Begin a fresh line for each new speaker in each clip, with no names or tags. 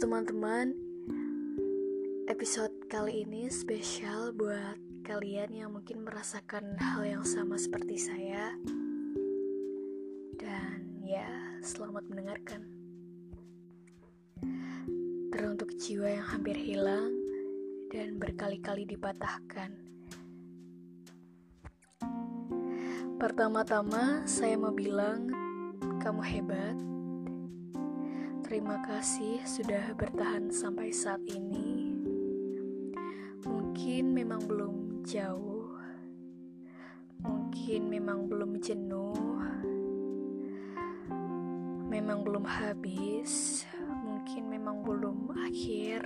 teman-teman, episode kali ini spesial buat kalian yang mungkin merasakan hal yang sama seperti saya. Dan ya, selamat mendengarkan. Teruntuk jiwa yang hampir hilang dan berkali-kali dipatahkan. Pertama-tama, saya mau bilang, kamu hebat Terima kasih sudah bertahan sampai saat ini. Mungkin memang belum jauh, mungkin memang belum jenuh, memang belum habis, mungkin memang belum akhir,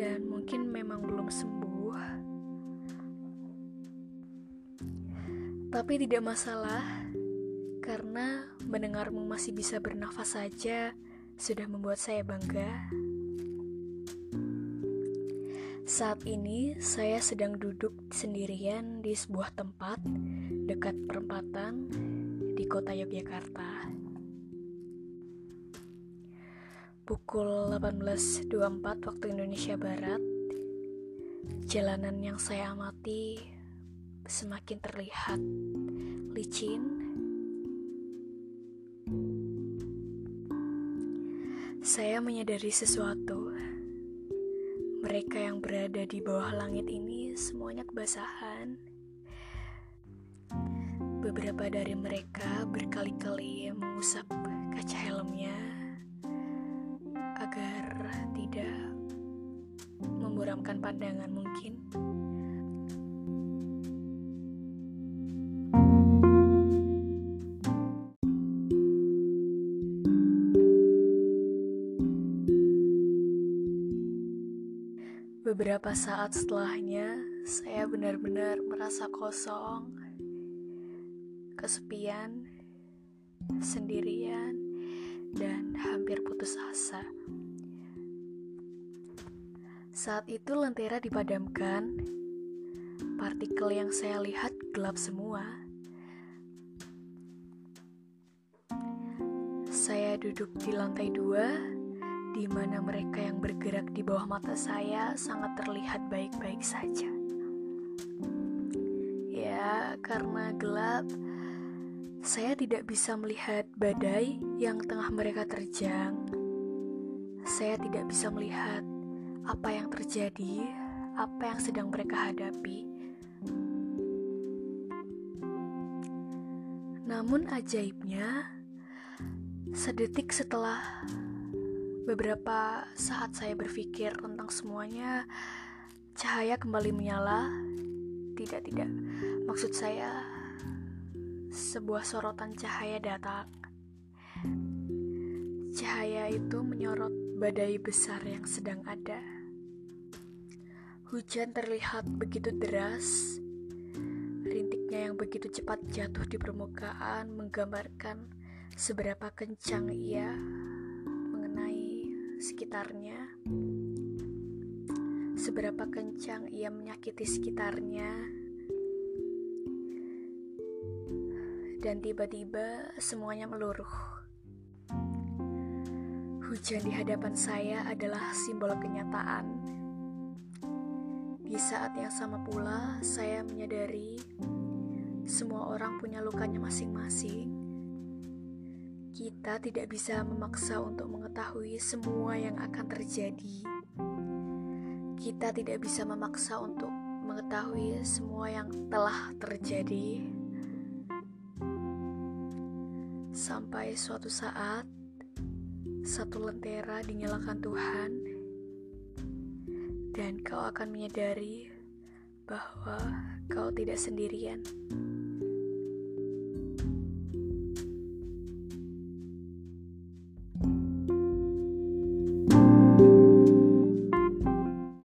dan mungkin memang belum sembuh. Tapi tidak masalah karena mendengarmu masih bisa bernafas saja sudah membuat saya bangga. Saat ini saya sedang duduk sendirian di sebuah tempat dekat perempatan di kota Yogyakarta. Pukul 18.24 waktu Indonesia Barat, jalanan yang saya amati semakin terlihat licin Saya menyadari sesuatu. Mereka yang berada di bawah langit ini semuanya kebasahan. Beberapa dari mereka berkali-kali mengusap kaca helmnya agar tidak memburamkan pandangan mungkin. Beberapa saat setelahnya, saya benar-benar merasa kosong, kesepian, sendirian, dan hampir putus asa. Saat itu lentera dipadamkan, partikel yang saya lihat gelap semua. Saya duduk di lantai dua mana mereka yang bergerak di bawah mata saya sangat terlihat baik-baik saja. Ya, karena gelap, saya tidak bisa melihat badai yang tengah mereka terjang. Saya tidak bisa melihat apa yang terjadi, apa yang sedang mereka hadapi. Namun ajaibnya, sedetik setelah Beberapa saat saya berpikir tentang semuanya, cahaya kembali menyala. Tidak, tidak. Maksud saya, sebuah sorotan cahaya datang. Cahaya itu menyorot badai besar yang sedang ada. Hujan terlihat begitu deras. Rintiknya yang begitu cepat jatuh di permukaan menggambarkan seberapa kencang ia sekitarnya, seberapa kencang ia menyakiti sekitarnya, dan tiba-tiba semuanya meluruh. Hujan di hadapan saya adalah simbol kenyataan. Di saat yang sama pula, saya menyadari semua orang punya lukanya masing-masing kita tidak bisa memaksa untuk mengetahui semua yang akan terjadi. Kita tidak bisa memaksa untuk mengetahui semua yang telah terjadi. Sampai suatu saat, satu lentera dinyalakan Tuhan, dan kau akan menyadari bahwa kau tidak sendirian.